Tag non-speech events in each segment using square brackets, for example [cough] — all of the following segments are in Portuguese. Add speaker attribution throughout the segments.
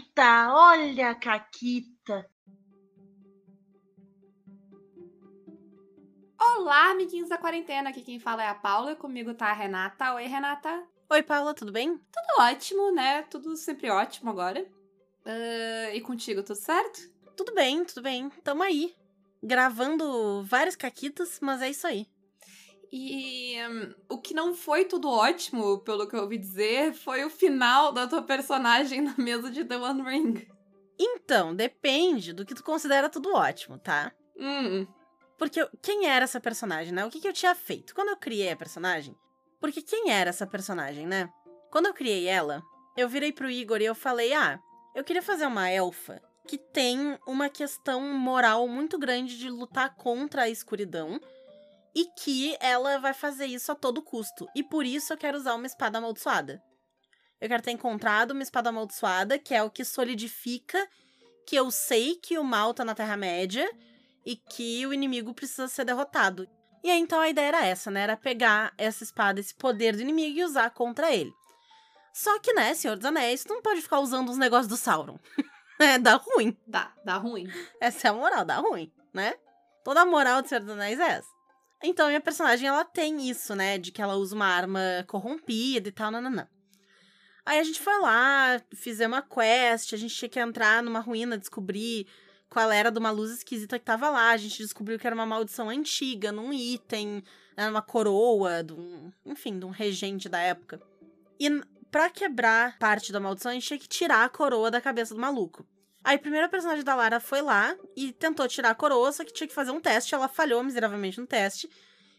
Speaker 1: Caquita, olha a Caquita.
Speaker 2: Olá, amiguinhos da quarentena. Aqui quem fala é a Paula e comigo tá a Renata. Oi, Renata.
Speaker 3: Oi, Paula, tudo bem?
Speaker 2: Tudo ótimo, né? Tudo sempre ótimo agora. Uh, e contigo, tudo certo?
Speaker 3: Tudo bem, tudo bem. Tamo aí. Gravando várias caquitas, mas é isso aí.
Speaker 2: E um, o que não foi tudo ótimo, pelo que eu ouvi dizer, foi o final da tua personagem [laughs] na mesa de The One Ring.
Speaker 3: Então, depende do que tu considera tudo ótimo, tá?
Speaker 2: Hum.
Speaker 3: Porque quem era essa personagem, né? O que, que eu tinha feito? Quando eu criei a personagem. Porque quem era essa personagem, né? Quando eu criei ela, eu virei pro Igor e eu falei: ah, eu queria fazer uma elfa que tem uma questão moral muito grande de lutar contra a escuridão e que ela vai fazer isso a todo custo. E por isso eu quero usar uma espada amaldiçoada. Eu quero ter encontrado uma espada amaldiçoada, que é o que solidifica que eu sei que o mal tá na Terra-média e que o inimigo precisa ser derrotado. E aí, então a ideia era essa, né? Era pegar essa espada, esse poder do inimigo e usar contra ele. Só que, né, Senhor dos Anéis, tu não pode ficar usando os negócios do Sauron. [laughs] é, dá ruim.
Speaker 2: Dá, dá ruim.
Speaker 3: Essa é a moral, dá ruim, né? Toda a moral do Senhor dos Anéis é essa. Então, minha personagem, ela tem isso, né? De que ela usa uma arma corrompida e tal, nananã. Aí a gente foi lá, fizemos uma quest, a gente tinha que entrar numa ruína, descobrir qual era de uma luz esquisita que tava lá. A gente descobriu que era uma maldição antiga, num item, era uma coroa, de um, enfim, de um regente da época. E para quebrar parte da maldição, a gente tinha que tirar a coroa da cabeça do maluco. Aí, a primeira personagem da Lara foi lá e tentou tirar a coroa, só que tinha que fazer um teste. Ela falhou miseravelmente no teste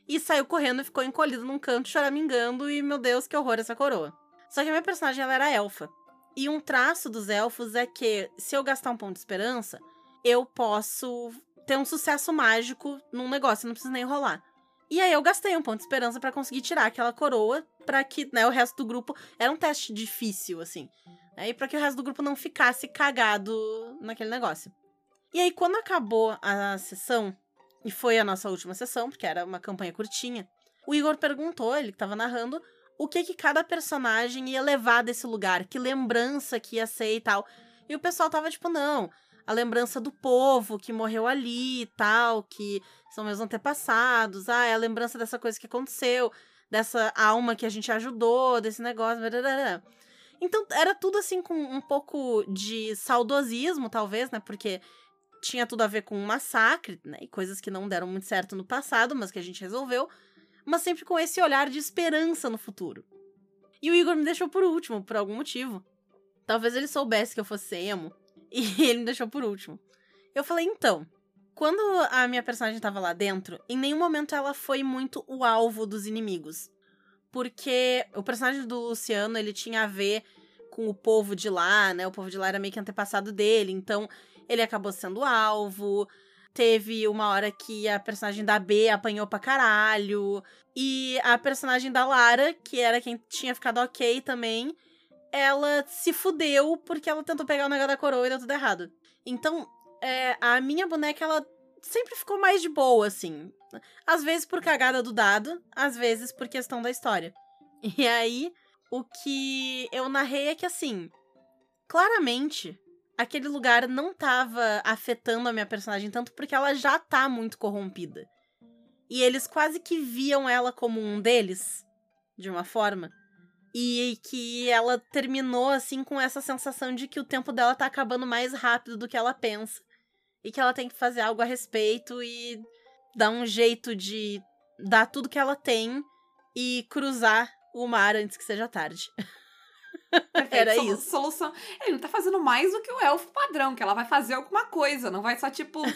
Speaker 3: e saiu correndo e ficou encolhida num canto, choramingando. E, meu Deus, que horror essa coroa. Só que a minha personagem ela era elfa. E um traço dos elfos é que, se eu gastar um ponto de esperança, eu posso ter um sucesso mágico num negócio, não preciso nem rolar. E aí eu gastei um ponto de esperança para conseguir tirar aquela coroa para que, né, o resto do grupo era um teste difícil assim. E para que o resto do grupo não ficasse cagado naquele negócio. E aí quando acabou a sessão e foi a nossa última sessão, porque era uma campanha curtinha, o Igor perguntou, ele que tava narrando, o que que cada personagem ia levar desse lugar, que lembrança que ia ser e tal. E o pessoal tava tipo, não, a lembrança do povo que morreu ali e tal, que são meus antepassados, ah, é a lembrança dessa coisa que aconteceu, dessa alma que a gente ajudou, desse negócio. Blá, Então era tudo assim com um pouco de saudosismo, talvez, né? Porque tinha tudo a ver com um massacre, né? E coisas que não deram muito certo no passado, mas que a gente resolveu. Mas sempre com esse olhar de esperança no futuro. E o Igor me deixou por último, por algum motivo. Talvez ele soubesse que eu fosse emo. [laughs] E ele me deixou por último. Eu falei, então, quando a minha personagem estava lá dentro, em nenhum momento ela foi muito o alvo dos inimigos. Porque o personagem do Luciano, ele tinha a ver com o povo de lá, né? O povo de lá era meio que antepassado dele, então ele acabou sendo alvo. Teve uma hora que a personagem da B apanhou pra caralho. E a personagem da Lara, que era quem tinha ficado ok também, ela se fudeu porque ela tentou pegar o negócio da coroa e deu tudo errado. Então, é, a minha boneca, ela sempre ficou mais de boa, assim. Às vezes por cagada do dado, às vezes por questão da história. [laughs] E aí, o que eu narrei é que, assim, claramente, aquele lugar não tava afetando a minha personagem tanto porque ela já tá muito corrompida. E eles quase que viam ela como um deles, de uma forma. E que ela terminou assim com essa sensação de que o tempo dela tá acabando mais rápido do que ela pensa. E que ela tem que fazer algo a respeito e dar um jeito de dar tudo que ela tem e cruzar o mar antes que seja tarde. [laughs] Era Sol isso.
Speaker 2: Solução. Ele não tá fazendo mais do que o elfo padrão, que ela vai fazer alguma coisa, não vai só tipo. [laughs]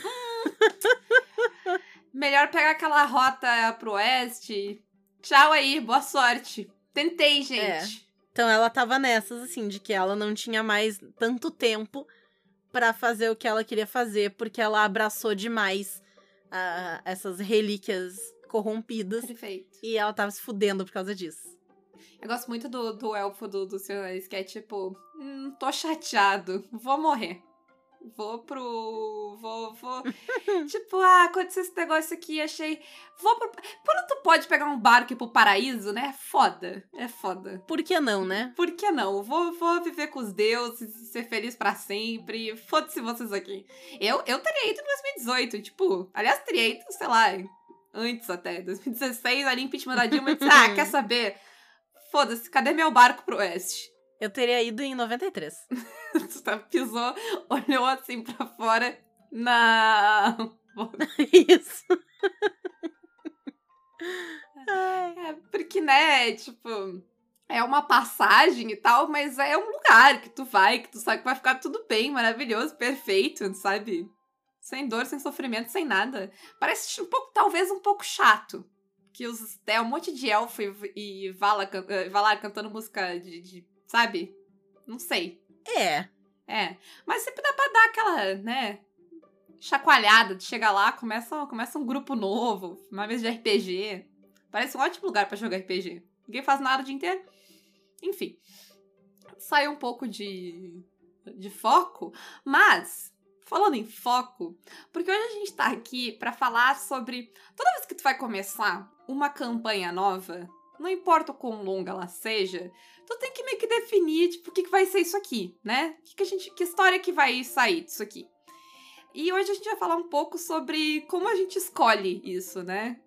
Speaker 2: Hum, melhor pegar aquela rota pro oeste. Tchau aí, boa sorte. Tentei, gente. É.
Speaker 3: Então ela tava nessas, assim, de que ela não tinha mais tanto tempo para fazer o que ela queria fazer, porque ela abraçou demais uh, essas relíquias corrompidas.
Speaker 2: Perfeito.
Speaker 3: E ela tava se fudendo por causa disso.
Speaker 2: Eu gosto muito do, do elfo do, do seu que é tipo, hum, tô chateado, vou morrer. Vou pro. Vou. vou... [laughs] tipo, ah, aconteceu esse negócio aqui, achei. Vou pro. Quando tu pode pegar um barco e ir pro paraíso, né? É foda. É foda.
Speaker 3: Por que não, né?
Speaker 2: Por que não? Vou, vou viver com os deuses, ser feliz para sempre. Foda-se vocês aqui. Eu, eu teria ido em 2018, tipo. Aliás, teria ido, sei lá, antes até. 2016, ali impeachment da Dilma. disse, ah, quer [laughs] saber? Foda-se, cadê meu barco pro oeste?
Speaker 3: Eu teria ido em 93. [laughs]
Speaker 2: tu tá, pisou, olhou assim pra fora. Não. [laughs]
Speaker 3: Isso.
Speaker 2: É, porque, né, tipo, é uma passagem e tal, mas é um lugar que tu vai, que tu sabe que vai ficar tudo bem, maravilhoso, perfeito, sabe? Sem dor, sem sofrimento, sem nada. Parece um pouco, talvez um pouco chato. Que os, é um monte de elfo e, e Vala, eh, Valar cantando música de, de, sabe? Não sei.
Speaker 3: É.
Speaker 2: É. Mas sempre dá pra dar aquela, né? Chacoalhada de chegar lá, começa, começa um grupo novo, uma vez de RPG. Parece um ótimo lugar para jogar RPG. Ninguém faz nada o dia inteiro. Enfim. Sai um pouco de, de foco, mas falando em foco, porque hoje a gente tá aqui para falar sobre toda vez que tu vai começar uma campanha nova, não importa o quão longa ela seja, tu tem que meio que definir, tipo, o que, que vai ser isso aqui, né? Que, que, a gente, que história que vai sair disso aqui. E hoje a gente vai falar um pouco sobre como a gente escolhe isso, né?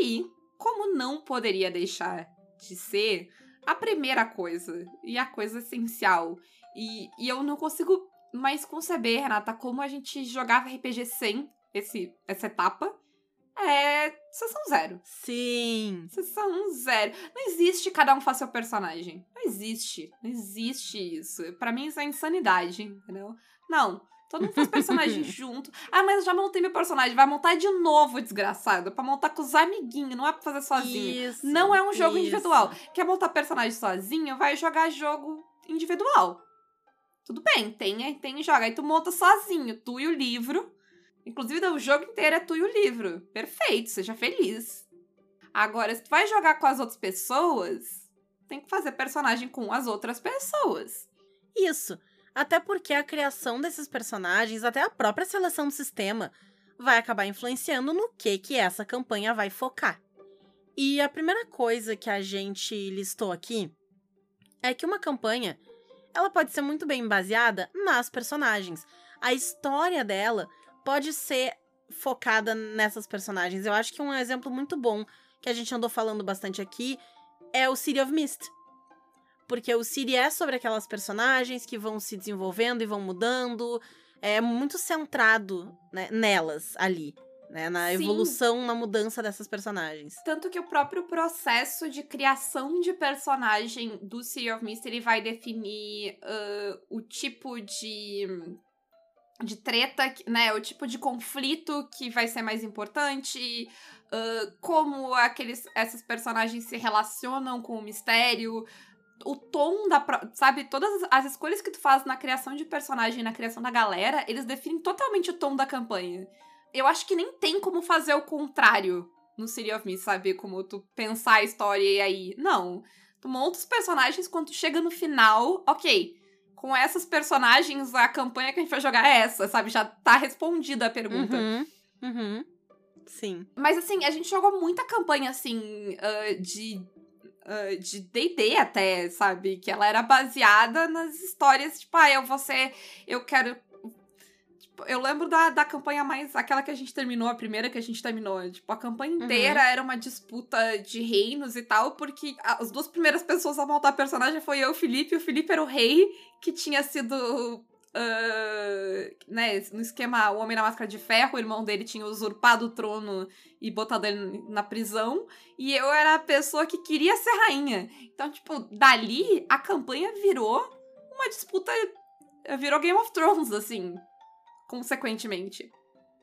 Speaker 2: E como não poderia deixar de ser a primeira coisa e a coisa essencial. E, e eu não consigo mais conceber, Renata, como a gente jogava RPG sem esse, essa etapa é sessão zero.
Speaker 3: Sim.
Speaker 2: Sessão zero. Não existe cada um faz seu personagem. Não existe. Não existe isso. Para mim isso é insanidade, entendeu? Não. Todo mundo faz personagem [laughs] junto. Ah, mas eu já montei meu personagem. Vai montar de novo, desgraçado. Pra montar com os amiguinhos, não é pra fazer sozinho.
Speaker 3: Isso,
Speaker 2: não é um jogo
Speaker 3: isso.
Speaker 2: individual. Quer montar personagem sozinho, vai jogar jogo individual. Tudo bem, tem, tem joga. Aí tu monta sozinho, tu e o livro. Inclusive, o jogo inteiro é tu e o livro. Perfeito, seja feliz. Agora, se tu vai jogar com as outras pessoas, tem que fazer personagem com as outras pessoas.
Speaker 3: Isso. Até porque a criação desses personagens, até a própria seleção do sistema, vai acabar influenciando no que que essa campanha vai focar. E a primeira coisa que a gente listou aqui é que uma campanha, ela pode ser muito bem baseada nas personagens. A história dela pode ser focada nessas personagens. Eu acho que um exemplo muito bom que a gente andou falando bastante aqui é o City of Mist. Porque o City é sobre aquelas personagens que vão se desenvolvendo e vão mudando. É muito centrado né, nelas ali. Né, na
Speaker 2: Sim.
Speaker 3: evolução, na mudança dessas personagens.
Speaker 2: Tanto que o próprio processo de criação de personagem do City of Mist ele vai definir uh, o tipo de de treta, né? O tipo de conflito que vai ser mais importante, uh, como aqueles, essas personagens se relacionam com o mistério, o tom da. Sabe, todas as escolhas que tu faz na criação de personagem, na criação da galera, eles definem totalmente o tom da campanha. Eu acho que nem tem como fazer o contrário no City of Me, sabe? Como tu pensar a história e aí. Não. Tu monta os personagens quando tu chega no final, ok com essas personagens, a campanha que a gente vai jogar é essa, sabe? Já tá respondida a pergunta.
Speaker 3: Uhum, uhum. Sim.
Speaker 2: Mas assim, a gente jogou muita campanha, assim, uh, de. Uh, de D&D até, sabe? Que ela era baseada nas histórias, tipo, ah, eu vou ser... Eu quero eu lembro da, da campanha mais. Aquela que a gente terminou, a primeira que a gente terminou. Tipo, a campanha inteira uhum. era uma disputa de reinos e tal, porque as duas primeiras pessoas a montar personagem foi eu e o Felipe. E o Felipe era o rei que tinha sido. Uh, né, no esquema O Homem na Máscara de Ferro, o irmão dele tinha usurpado o trono e botado ele na prisão. E eu era a pessoa que queria ser rainha. Então, tipo, dali a campanha virou uma disputa. Virou Game of Thrones, assim consequentemente.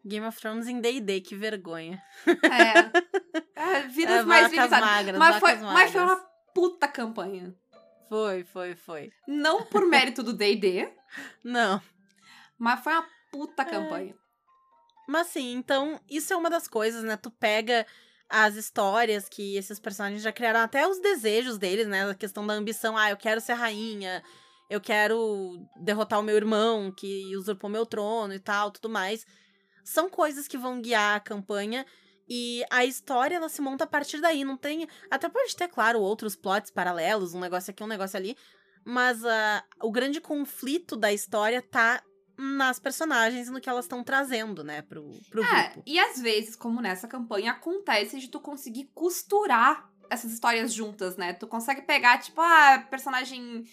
Speaker 3: Game of Thrones em D&D, que vergonha.
Speaker 2: É. é vidas é, mais
Speaker 3: magras,
Speaker 2: mas, foi, magras. mas foi uma puta campanha.
Speaker 3: Foi, foi, foi.
Speaker 2: Não por mérito do D&D.
Speaker 3: Não.
Speaker 2: Mas foi uma puta é. campanha.
Speaker 3: Mas sim, então, isso é uma das coisas, né? Tu pega as histórias que esses personagens já criaram, até os desejos deles, né? A questão da ambição, ah, eu quero ser rainha, eu quero derrotar o meu irmão que usurpou meu trono e tal, tudo mais. São coisas que vão guiar a campanha e a história ela se monta a partir daí, não tem, até pode ter claro outros plots paralelos, um negócio aqui, um negócio ali, mas uh, o grande conflito da história tá nas personagens e no que elas estão trazendo, né, pro, pro
Speaker 2: é,
Speaker 3: grupo.
Speaker 2: E às vezes, como nessa campanha, acontece de tu conseguir costurar essas histórias juntas, né? Tu consegue pegar, tipo, ah, personagem.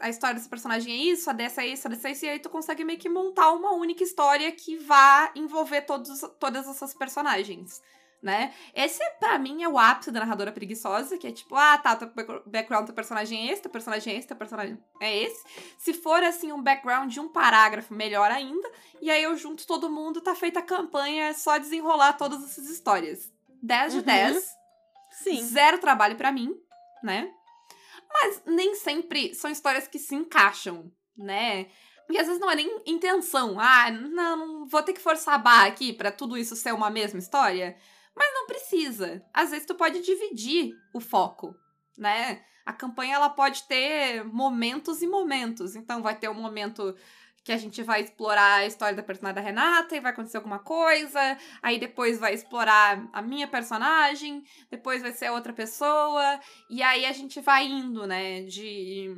Speaker 2: A história desse personagem é isso, a dessa é isso, a dessa é isso, e aí tu consegue meio que montar uma única história que vá envolver todos, todas essas personagens né? Esse, para mim, é o ápice da narradora preguiçosa, que é tipo, ah, tá, teu background teu personagem é esse, teu personagem é esse, teu personagem é esse. Se for, assim, um background de um parágrafo, melhor ainda. E aí eu junto todo mundo, tá feita a campanha, é só desenrolar todas essas histórias. 10 de uhum. 10.
Speaker 3: Sim.
Speaker 2: Zero trabalho para mim, né? Mas nem sempre são histórias que se encaixam, né? E às vezes não é nem intenção. Ah, não, vou ter que forçar a barra aqui para tudo isso ser uma mesma história. Mas não precisa. Às vezes tu pode dividir o foco, né? A campanha ela pode ter momentos e momentos. Então vai ter um momento que a gente vai explorar a história da personagem da Renata e vai acontecer alguma coisa, aí depois vai explorar a minha personagem, depois vai ser outra pessoa, e aí a gente vai indo, né, de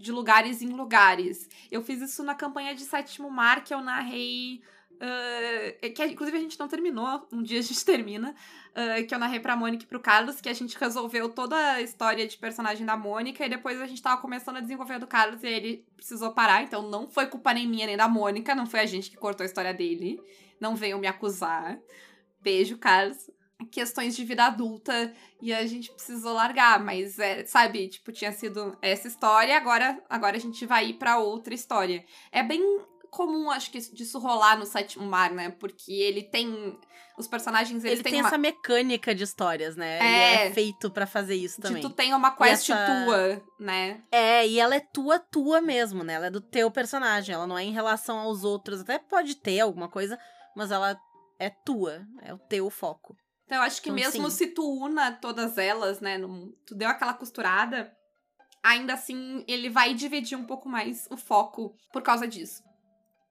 Speaker 2: de lugares em lugares. Eu fiz isso na campanha de Sétimo Mar, que eu narrei Uh, que inclusive a gente não terminou, um dia a gente [laughs] termina, uh, que eu narrei pra Mônica e pro Carlos, que a gente resolveu toda a história de personagem da Mônica, e depois a gente tava começando a desenvolver do Carlos e ele precisou parar, então não foi culpa nem minha nem da Mônica, não foi a gente que cortou a história dele, não veio me acusar. Beijo, Carlos. Questões de vida adulta e a gente precisou largar, mas é, sabe, tipo, tinha sido essa história, agora agora a gente vai ir para outra história. É bem comum, acho que, disso rolar no sétimo mar, né? Porque ele tem. Os personagens, eles
Speaker 3: ele
Speaker 2: têm
Speaker 3: tem
Speaker 2: uma...
Speaker 3: essa mecânica de histórias, né?
Speaker 2: É,
Speaker 3: ele é feito para fazer isso também.
Speaker 2: De tu tem uma quest
Speaker 3: essa...
Speaker 2: tua, né?
Speaker 3: É, e ela é tua, tua mesmo, né? Ela é do teu personagem, ela não é em relação aos outros. Até pode ter alguma coisa, mas ela é tua, é o teu foco.
Speaker 2: Então eu acho que então, mesmo sim. se tu una todas elas, né? Num... tu deu aquela costurada, ainda assim ele vai dividir um pouco mais o foco por causa disso.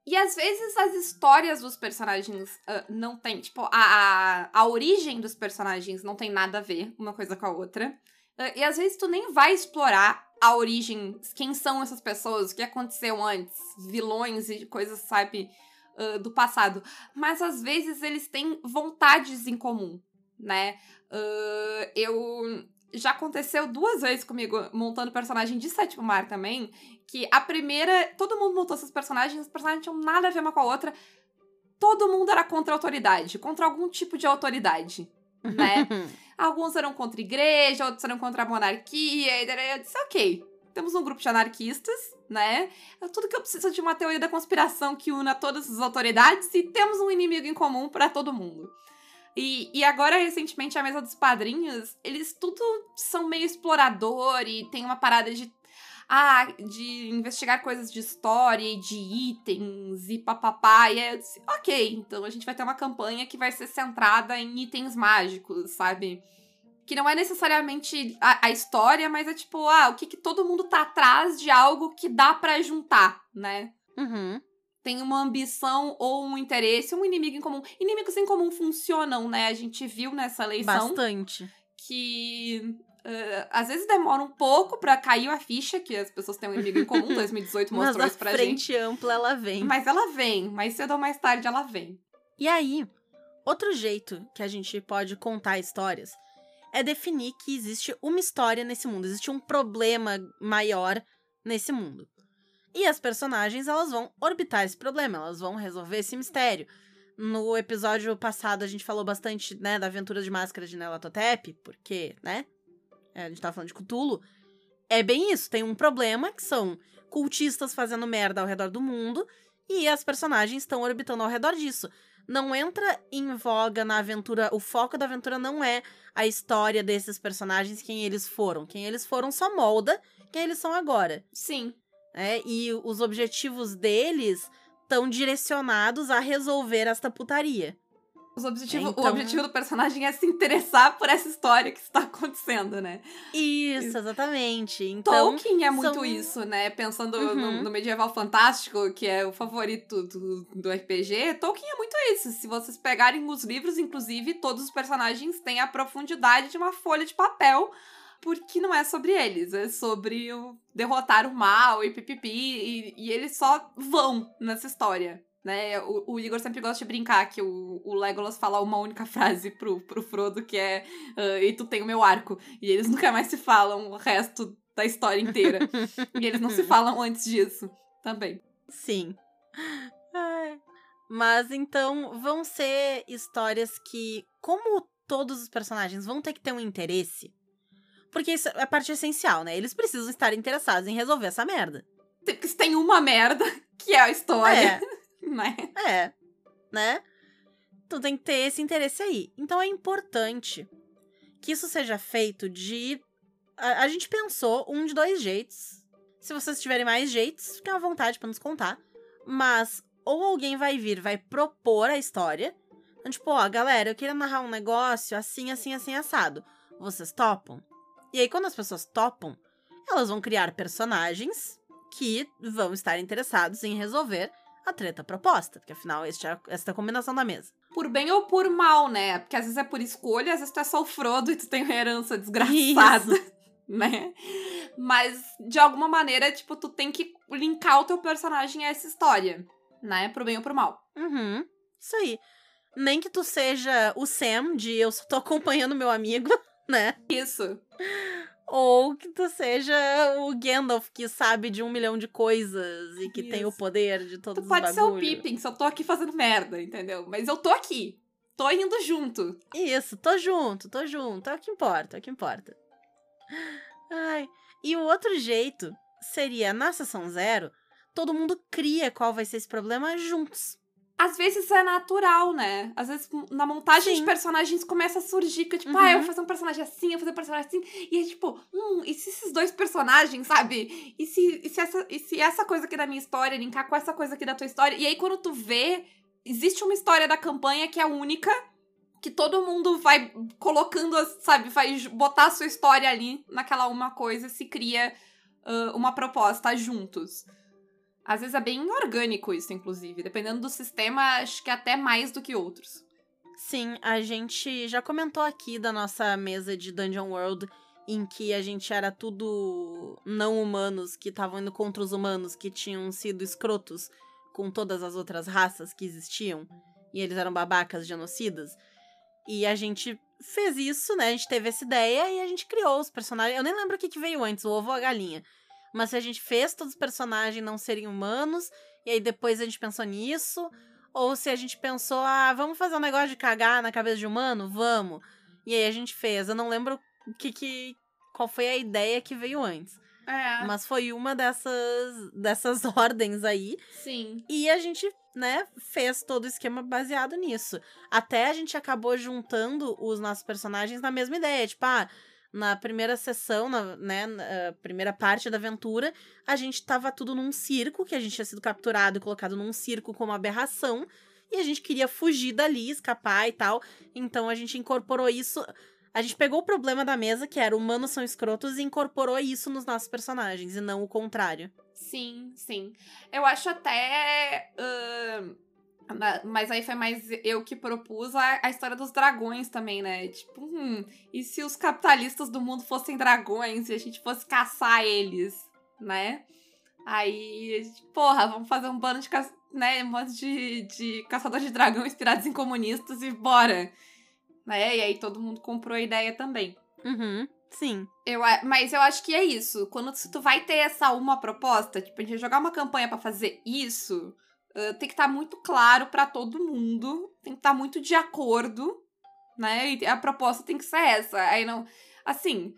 Speaker 2: E às vezes as histórias dos personagens uh, não tem, tipo, a, a, a origem dos personagens não tem nada a ver uma coisa com a outra. Uh, e às vezes tu nem vai explorar a origem, quem são essas pessoas, o que aconteceu antes, vilões e coisas, sabe, uh, do passado. Mas às vezes eles têm vontades em comum, né? eu já aconteceu duas vezes comigo montando personagem de Sétimo Mar também, que a primeira, todo mundo montou seus personagens, os personagens não tinham nada a ver uma com a outra. Todo mundo era contra a autoridade, contra algum tipo de autoridade, né? [laughs] Alguns eram contra a igreja, outros eram contra a monarquia, e eu disse, ok, temos um grupo de anarquistas, né? É tudo que eu preciso de uma teoria da conspiração que una todas as autoridades e temos um inimigo em comum para todo mundo. E, e agora, recentemente, a mesa dos padrinhos, eles tudo são meio explorador e tem uma parada de ah, de investigar coisas de história e de itens e papapá. E aí eu disse, ok, então a gente vai ter uma campanha que vai ser centrada em itens mágicos, sabe? Que não é necessariamente a, a história, mas é tipo, ah, o que, que todo mundo tá atrás de algo que dá para juntar, né?
Speaker 3: Uhum
Speaker 2: tem uma ambição ou um interesse, um inimigo em comum. Inimigos em comum funcionam, né? A gente viu nessa eleição.
Speaker 3: Bastante.
Speaker 2: Que Uh, às vezes demora um pouco para cair a ficha que as pessoas têm um inimigo em comum. [laughs] 2018 mostrou isso pra
Speaker 3: gente.
Speaker 2: frente
Speaker 3: ampla ela vem.
Speaker 2: Mas ela vem, mais cedo ou mais tarde ela vem.
Speaker 3: E aí, outro jeito que a gente pode contar histórias é definir que existe uma história nesse mundo, existe um problema maior nesse mundo. E as personagens, elas vão orbitar esse problema, elas vão resolver esse mistério. No episódio passado a gente falou bastante, né, da aventura de máscara de Nelatotep, porque, né, é, a gente tava falando de Cthulhu, é bem isso. Tem um problema que são cultistas fazendo merda ao redor do mundo e as personagens estão orbitando ao redor disso. Não entra em voga na aventura. O foco da aventura não é a história desses personagens, quem eles foram. Quem eles foram só molda quem eles são agora.
Speaker 2: Sim.
Speaker 3: É, e os objetivos deles estão direcionados a resolver esta putaria.
Speaker 2: Objetivo,
Speaker 3: Então-
Speaker 2: O objetivo do personagem é se interessar por essa história que está [laughs] acontecendo, né?
Speaker 3: Isso, exatamente. Então,
Speaker 2: Tolkien é muito
Speaker 3: são-
Speaker 2: isso, né? Pensando
Speaker 3: Uhum.
Speaker 2: no, no medieval fantástico, que é o favorito do, do RPG, Tolkien é muito isso. Se vocês pegarem os livros, inclusive, todos os personagens têm a profundidade de uma folha de papel, porque não é sobre eles, é sobre o derrotar o mal e pipipi, e, e eles só vão nessa história. Né? O, o Igor sempre gosta de brincar que o, o Legolas fala uma única frase pro, pro Frodo, que é "Ah, e tu tem o meu arco. E eles nunca mais se falam o resto da história inteira. e eles não se [laughs] falam antes disso também.
Speaker 3: sim. Ai. Mas então vão ser histórias que, como todos os personagens vão ter que ter um interesse, porque isso é a parte essencial, né? Eles precisam estar interessados em resolver essa merda.
Speaker 2: Porque tem uma merda, [laughs] que é a história, [laughs] né?
Speaker 3: É, é, né? Tu tem que ter esse interesse aí. Então é importante que isso seja feito de. A, a gente pensou um de dois jeitos. Se vocês tiverem mais jeitos, fiquem à vontade pra nos contar. Mas ou alguém vai vir, vai propor a história. Então, tipo, ó, galera, eu queria narrar um negócio assim, assim, assim, assado. Vocês topam? E aí, quando as pessoas topam, elas vão criar personagens que vão estar interessados em resolver a treta proposta. Porque afinal, este é, esta é a combinação da mesa.
Speaker 2: Por bem ou por mal, né? Porque às vezes é por escolha, às vezes tu é só o Frodo e tu tem uma herança desgraçada, [laughs] né? Mas, de alguma maneira, tipo, tu tem que linkar o teu personagem a essa história, né? Pro bem ou pro mal.
Speaker 3: Uhum. Isso aí. Nem que tu seja o Sam, de eu só tô acompanhando meu amigo, né?
Speaker 2: Isso.
Speaker 3: Ou que tu seja o Gandalf, que sabe de um milhão de coisas e que tem o
Speaker 2: Isso.
Speaker 3: poder de todos
Speaker 2: Tu
Speaker 3: os
Speaker 2: pode ser o. Pippin, só tô aqui fazendo merda, entendeu? Mas eu tô aqui. Tô indo junto.
Speaker 3: Isso, tô junto, tô junto. É o que importa, é o que importa. Ai. E o outro jeito seria, na sessão zero, todo mundo cria qual vai ser esse problema juntos.
Speaker 2: Às vezes isso é natural, né? Às vezes na montagem
Speaker 3: Sim.
Speaker 2: de personagens começa a surgir que, tipo,
Speaker 3: Uhum.
Speaker 2: ah, eu vou fazer um personagem assim, eu vou fazer um personagem assim. E é tipo, hum, e se esses dois personagens, sabe? E se, e se, essa, e se essa coisa aqui da minha história linkar com essa coisa aqui da tua história? E aí quando tu vê, existe uma história da campanha que é única, que todo mundo vai colocando, sabe? Vai botar a sua história ali naquela uma coisa e se cria ah, uma proposta juntos. Às vezes é bem orgânico isso, inclusive. Dependendo do sistema, acho que até mais do que outros.
Speaker 3: Sim, a gente já comentou aqui da nossa mesa de Dungeon World, em que a gente era tudo não humanos que estavam indo contra os humanos que tinham sido escrotos com todas as outras raças que existiam, e eles eram babacas genocidas. E a gente fez isso, né? A gente teve essa ideia e a gente criou os personagens. Eu nem lembro o que, que veio antes, o ovo ou a galinha. Mas se a gente fez todos os personagens não serem humanos, e aí depois a gente pensou nisso, ou se a gente pensou, ah, vamos fazer um negócio de cagar na cabeça de humano? Vamos. E aí a gente fez. Eu não lembro o que, que qual foi a ideia que veio antes.
Speaker 2: É.
Speaker 3: Mas foi uma dessas, dessas [laughs] ordens aí.
Speaker 2: Sim.
Speaker 3: E a gente, né, fez todo o esquema baseado nisso. Até a gente acabou juntando os nossos personagens na mesma ideia. Tipo, ah, na primeira sessão, na, né, na primeira parte da aventura, a gente tava tudo num circo, que a gente tinha sido capturado e colocado num circo como aberração. E a gente queria fugir dali, escapar e tal. Então a gente incorporou isso. A gente pegou o problema da mesa, que era humanos são escrotos, e incorporou isso nos nossos personagens, e não o contrário.
Speaker 2: Sim, sim. Eu acho até. na- mas aí foi mais eu que propus a, a história dos dragões também, né? Tipo, hum, e se os capitalistas do mundo fossem dragões e a gente fosse caçar eles, né? Aí, a gente, porra, vamos fazer um bando de, ca- né, um bando de, de caçadores de dragão inspirados em comunistas e bora. Né? E aí todo mundo comprou a ideia também.
Speaker 3: Uhum, sim.
Speaker 2: Eu, mas eu acho que é isso. Quando se tu vai ter essa uma proposta, tipo, a gente vai jogar uma campanha pra fazer isso, tem que estar muito claro pra todo mundo, tem que estar muito de acordo, né? E a proposta tem que ser essa. Aí não. Assim,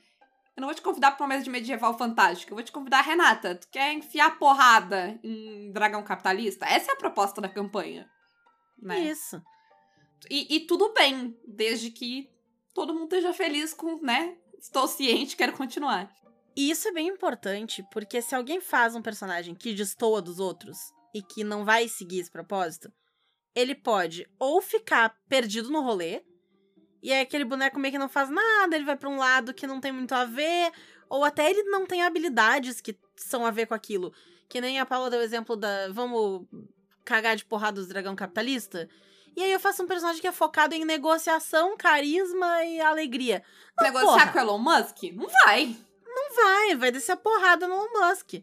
Speaker 2: eu não vou te convidar pra uma mesa de medieval fantástico, eu vou te convidar, Renata. Tu quer enfiar porrada em dragão capitalista? Essa é a proposta da campanha. Né?
Speaker 3: Isso.
Speaker 2: E, e tudo bem, desde que todo mundo esteja feliz com, né? Estou ciente, quero continuar.
Speaker 3: E isso é bem importante, porque se alguém faz um personagem que destoa dos outros e que não vai seguir esse propósito, ele pode ou ficar perdido no rolê, e aí aquele boneco meio que não faz nada, ele vai pra um lado que não tem muito a ver, ou até ele não tem habilidades que são a ver com aquilo. Que nem a Paula deu o exemplo da vamos cagar de porrada dos dragão capitalista. E aí eu faço um personagem que é focado em negociação, carisma e alegria. Não,
Speaker 2: Negociar
Speaker 3: porra,
Speaker 2: com o Elon Musk? Não vai.
Speaker 3: Não vai, vai descer a porrada no Elon Musk.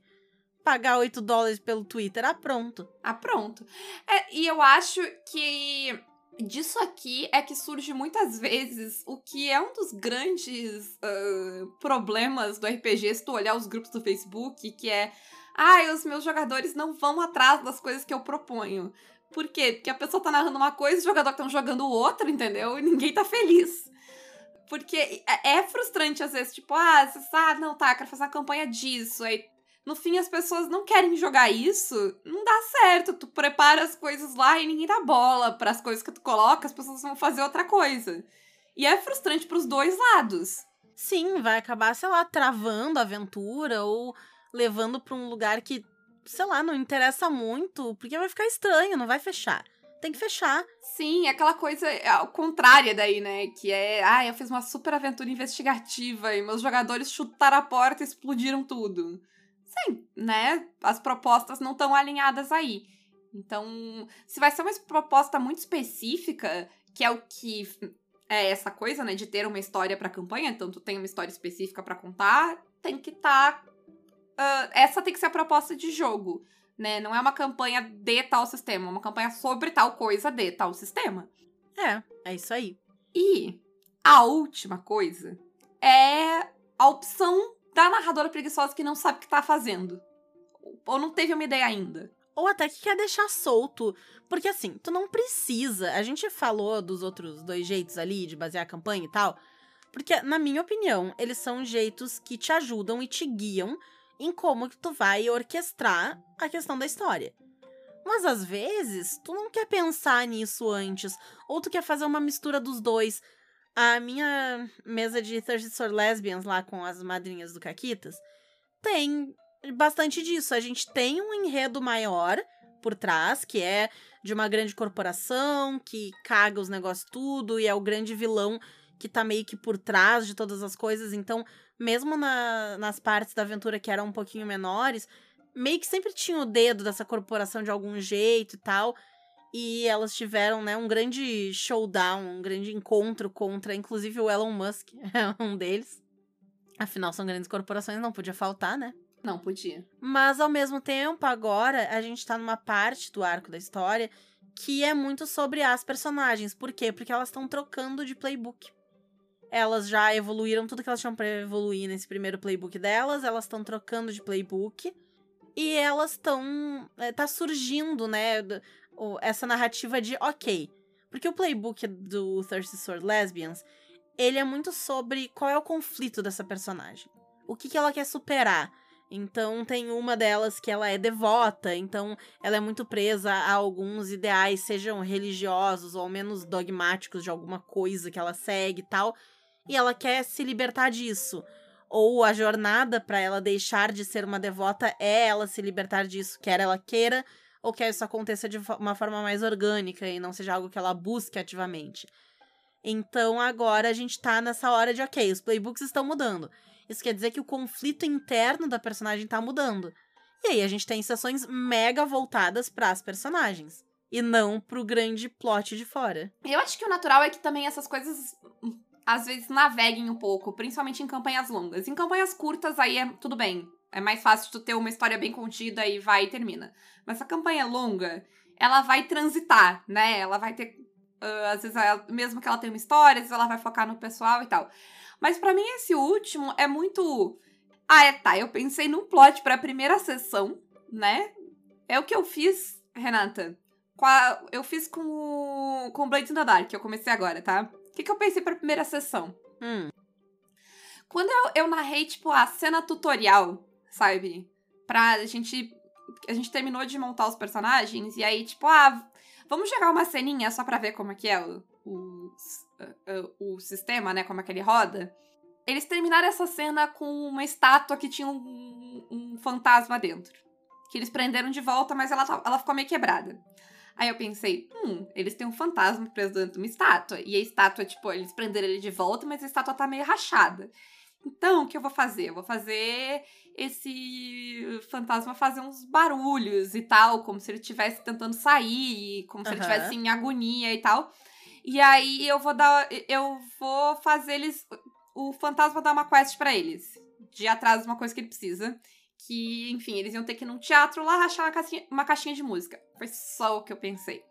Speaker 3: Pagar 8 dólares pelo Twitter, ah, pronto.
Speaker 2: Ah, pronto. É, e eu acho que disso aqui é que surge muitas vezes o que é um dos grandes ah, problemas do RPG, se tu olhar os grupos do Facebook, que é. Ai, os meus jogadores não vão atrás das coisas que eu proponho. Por quê? Porque a pessoa tá narrando uma coisa e os jogadores estão jogando outra, entendeu? E ninguém tá feliz. Porque é é frustrante às vezes, tipo, ah, você sabe, não, tá, quero fazer uma campanha disso. Aí, no fim, as pessoas não querem jogar isso. Não dá certo. Tu prepara as coisas lá e ninguém dá bola para as coisas que tu coloca, as pessoas vão fazer outra coisa. E é frustrante pros dois lados.
Speaker 3: Sim, vai acabar, sei lá, travando a aventura ou levando pra um lugar que, sei lá, não interessa muito, porque vai ficar estranho, não vai fechar. Tem que fechar.
Speaker 2: Sim, é aquela coisa ao contrária daí, né? Que é, ah, eu fiz uma super aventura investigativa e meus jogadores chutaram a porta e explodiram tudo. Sim, né? As propostas não estão alinhadas aí. Então, se vai ser uma proposta muito específica, que é o que é essa coisa, né, de ter uma história pra campanha, então tu tem uma história específica pra contar, tem que estar essa tem que ser a proposta de jogo, né? Não é uma campanha de tal sistema, é uma campanha sobre tal coisa de tal sistema.
Speaker 3: É, é isso aí.
Speaker 2: E a última coisa é a opção da narradora preguiçosa que não sabe o que tá fazendo. Ou não teve uma ideia ainda.
Speaker 3: Ou até que quer deixar solto. Porque assim, tu não precisa. A gente falou dos outros dois jeitos ali de basear a campanha e tal. Porque, na minha opinião, eles são jeitos que te ajudam e te guiam em como que tu vai orquestrar a questão da história. Mas às vezes, tu não quer pensar nisso antes, ou tu quer fazer uma mistura dos dois. A minha mesa de Thirsty for Lesbians lá com as madrinhas do Caquitas tem bastante disso. A gente tem um enredo maior por trás, que é de uma grande corporação que caga os negócios tudo e é o grande vilão que tá meio que por trás de todas as coisas. Então, mesmo na, nas partes da aventura que eram um pouquinho menores, meio que sempre tinha o dedo dessa corporação de algum jeito e tal. E elas tiveram, né, um grande showdown, um grande encontro contra, inclusive, o Elon Musk, [laughs] é um deles. Afinal, são grandes corporações, não podia faltar, né?
Speaker 2: Não podia.
Speaker 3: Mas, ao mesmo tempo, agora, a gente tá numa parte do arco da história que é muito sobre as personagens. Por quê? Porque elas estão trocando de playbook. Elas já evoluíram tudo que elas tinham pra evoluir nesse primeiro playbook delas, elas estão trocando de playbook. E elas estão. É, tá surgindo, né? Essa narrativa de, ok. Porque o playbook do Thirsty Sword Lesbians, ele é muito sobre qual é o conflito dessa personagem. O que, que ela quer superar. Então tem uma delas que ela é devota, então ela é muito presa a alguns ideais, sejam religiosos ou ao menos dogmáticos de alguma coisa que ela segue e tal e ela quer se libertar disso. Ou a jornada para ela deixar de ser uma devota é ela se libertar disso, quer ela queira ou quer isso aconteça de uma forma mais orgânica e não seja algo que ela busque ativamente. Então agora a gente tá nessa hora de, ok, os playbooks estão mudando. Isso quer dizer que o conflito interno da personagem tá mudando. E aí a gente tem sessões mega voltadas para as personagens. E não pro grande plot de fora.
Speaker 2: Eu acho que o natural é que também essas coisas às vezes naveguem um pouco, principalmente em campanhas longas. Em campanhas curtas, aí é tudo bem. É mais fácil tu ter uma história bem contida e vai e termina. Mas a campanha longa, ela vai transitar, né? Ela vai ter. Uh, às vezes, ela, mesmo que ela tenha uma história, às vezes ela vai focar no pessoal e tal. Mas para mim, esse último é muito. Ah, é, tá. Eu pensei num plot pra primeira sessão, né? É o que eu fiz, Renata. A, eu fiz com o, com o Blades in the Dark, que eu comecei agora, tá? que, que eu pensei pra primeira sessão?
Speaker 3: Hum.
Speaker 2: Quando eu, eu narrei, tipo, a cena tutorial, sabe? Pra gente. A gente terminou de montar os personagens, e aí, tipo, ah, vamos jogar uma ceninha só pra ver como é que é o, o, o, sistema, né? Como é que ele roda. Eles terminaram essa cena com uma estátua que tinha um, um fantasma dentro. Que eles prenderam de volta, mas ela, ela ficou meio quebrada. Aí eu pensei, hum, eles têm um fantasma preso dentro de uma estátua. E a estátua, tipo, eles prenderam ele de volta, mas a estátua tá meio rachada. Então, o que eu vou fazer? Eu vou fazer esse fantasma fazer uns barulhos e tal, como se ele estivesse tentando sair, como se ele estivesse em agonia e tal. E aí eu vou dar. Eu vou fazer eles. O fantasma dar uma quest pra eles. De atrás de uma coisa que ele precisa. Que, enfim, eles iam ter que ir num teatro lá rachar uma caixinha, uma caixinha de música. Foi só o que eu pensei.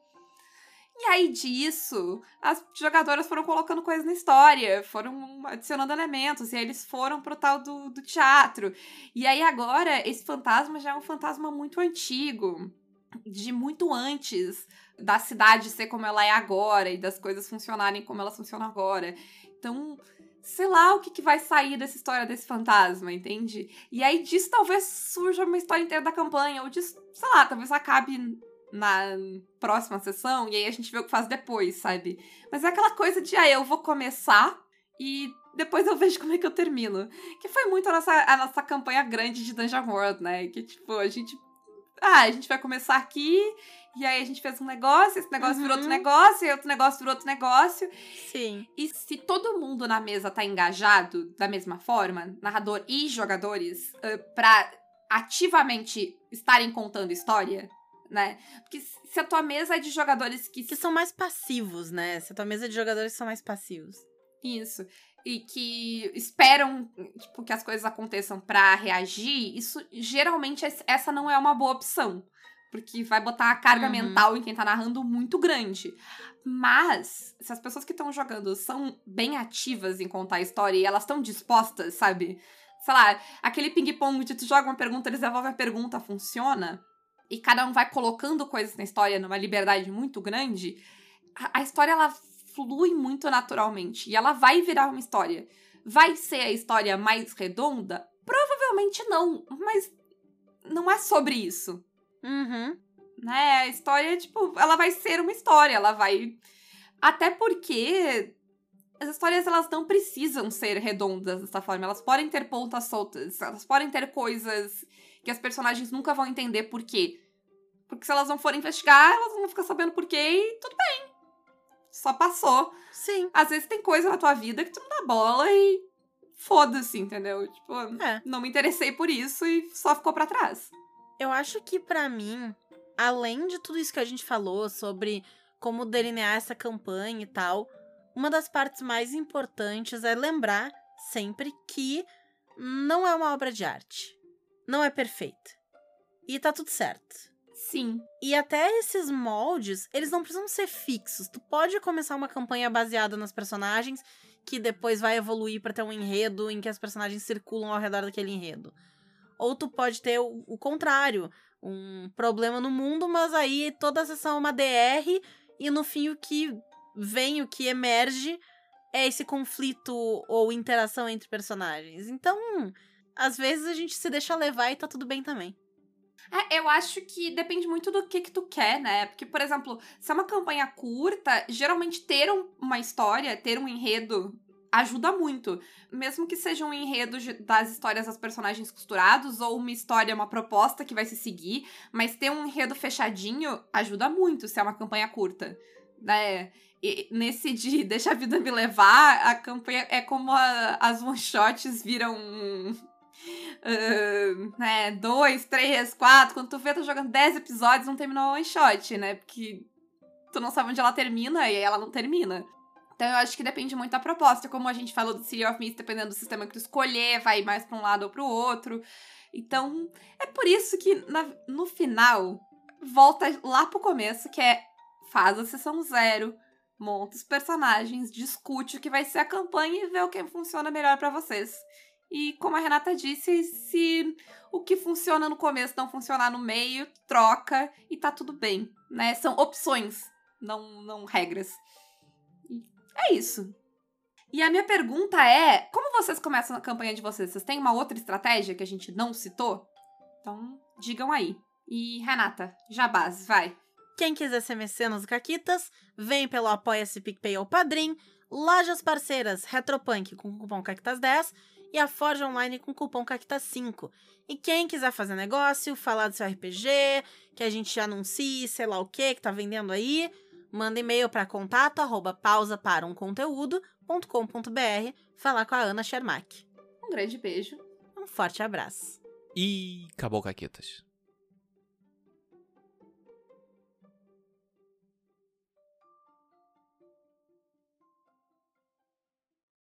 Speaker 2: E aí disso, as jogadoras foram colocando coisas na história, foram adicionando elementos, e aí eles foram pro tal do, do teatro. E aí agora, esse fantasma já é um fantasma muito antigo, de muito antes da cidade ser como ela é agora e das coisas funcionarem como elas funcionam agora. Então, sei lá o que, que vai sair dessa história desse fantasma, entende? E aí disso talvez surja uma história inteira da campanha, ou disso, sei lá, talvez acabe na próxima sessão e aí a gente vê o que faz depois, sabe? Mas é aquela coisa de, ah, eu vou começar e depois eu vejo como é que eu termino. Que foi muito a nossa, a nossa campanha grande de Dungeon World, né? Que tipo, a gente. Ah, a gente vai começar aqui, e aí a gente fez um negócio, esse negócio virou outro
Speaker 3: Uhum.
Speaker 2: negócio, e outro negócio virou outro negócio.
Speaker 3: Sim.
Speaker 2: E se todo mundo na mesa tá engajado da mesma forma, narrador e jogadores, uh, pra ativamente estarem contando história, né? Porque se a tua mesa é de jogadores que,
Speaker 3: Que são mais passivos, né? Se a tua mesa de jogadores são mais passivos.
Speaker 2: Isso. E que esperam, tipo, que as coisas aconteçam pra reagir, isso geralmente es- essa não é uma boa opção. Porque vai botar a carga
Speaker 3: Uhum.
Speaker 2: mental em quem tá narrando muito grande. Mas, se as pessoas que estão jogando são bem ativas em contar a história e elas estão dispostas, sabe? Sei lá, aquele ping-pong de tu joga uma pergunta, eles devolvem a pergunta, funciona. E cada um vai colocando coisas na história numa liberdade muito grande. A, a história, ela flui muito naturalmente. E ela vai virar uma história. Vai ser a história mais redonda? Provavelmente não. Mas não é sobre isso
Speaker 3: Uhum.
Speaker 2: né? A história, tipo, ela vai ser uma história, ela vai. Até porque as histórias elas não precisam ser redondas dessa forma, elas podem ter pontas soltas, elas podem ter coisas que as personagens nunca vão entender por quê. Porque se elas não forem investigar, elas vão ficar sabendo por quê e tudo bem. Só passou.
Speaker 3: Sim.
Speaker 2: Às vezes tem coisa na tua vida que tu não dá bola e foda-se, entendeu? Tipo,
Speaker 3: É.
Speaker 2: não me interessei por isso e só ficou pra trás.
Speaker 3: Eu acho que pra mim, além de tudo isso que a gente falou sobre como delinear essa campanha e tal, uma das partes mais importantes é lembrar sempre que não é uma obra de arte. Não é perfeita. E tá tudo certo.
Speaker 2: Sim.
Speaker 3: E até esses moldes, eles não precisam ser fixos. Tu pode começar uma campanha baseada nos personagens que depois vai evoluir pra ter um enredo em que as personagens circulam ao redor daquele enredo. Ou tu pode ter o, o contrário, um problema no mundo, mas aí toda a sessão é uma DR e no fim o que vem, o que emerge é esse conflito ou interação entre personagens. Então, às vezes a gente se deixa levar e tá tudo bem também.
Speaker 2: É, eu acho que depende muito do que que tu quer, né? Porque, por exemplo, se é uma campanha curta, geralmente ter um- uma história, ter um enredo ajuda muito. Mesmo que seja um enredo das histórias das personagens costurados ou uma história, uma proposta que vai se seguir, mas ter um enredo fechadinho ajuda muito se é uma campanha curta, né? E nesse de [laughs] Deixa a Vida Me Levar, a campanha é como a- as one-shots viram ah, né, dois, três, quatro. Quando tu vê, tá jogando dez episódios, não terminou one shot, né? Porque tu não sabe onde ela termina e ela não termina. Então eu acho que depende muito da proposta. Como a gente falou do City of Mist, dependendo do sistema que tu escolher, vai mais pra um lado ou pro outro. Então, é por isso que na- no final, volta lá pro começo, que é faz a sessão zero, monta os personagens, discute o que vai ser a campanha e vê o que funciona melhor pra vocês. E como a Renata disse, se o que funciona no começo não funcionar no meio, troca e tá tudo bem, né? São opções, não, não regras. É isso. E a minha pergunta é: como vocês começam a campanha de vocês? Vocês têm uma outra estratégia que a gente não citou? Então, digam aí. E Renata, jabás, vai.
Speaker 3: Quem quiser ser mecenas do Caquitas, vem pelo Apoia-se PicPay ou Padrim, lojas parceiras Retropunk com cupom Caquitas10 e a Forge Online com cupom CAQUITA5. E quem quiser fazer negócio, falar do seu RPG, que a gente anuncie, sei lá o que, que tá vendendo aí, manda e-mail para contato arroba pausa para um conteúdo.com.br falar com a Ana Shermack.
Speaker 2: Um grande beijo.
Speaker 3: Um forte abraço.
Speaker 4: E acabou, Caquetas.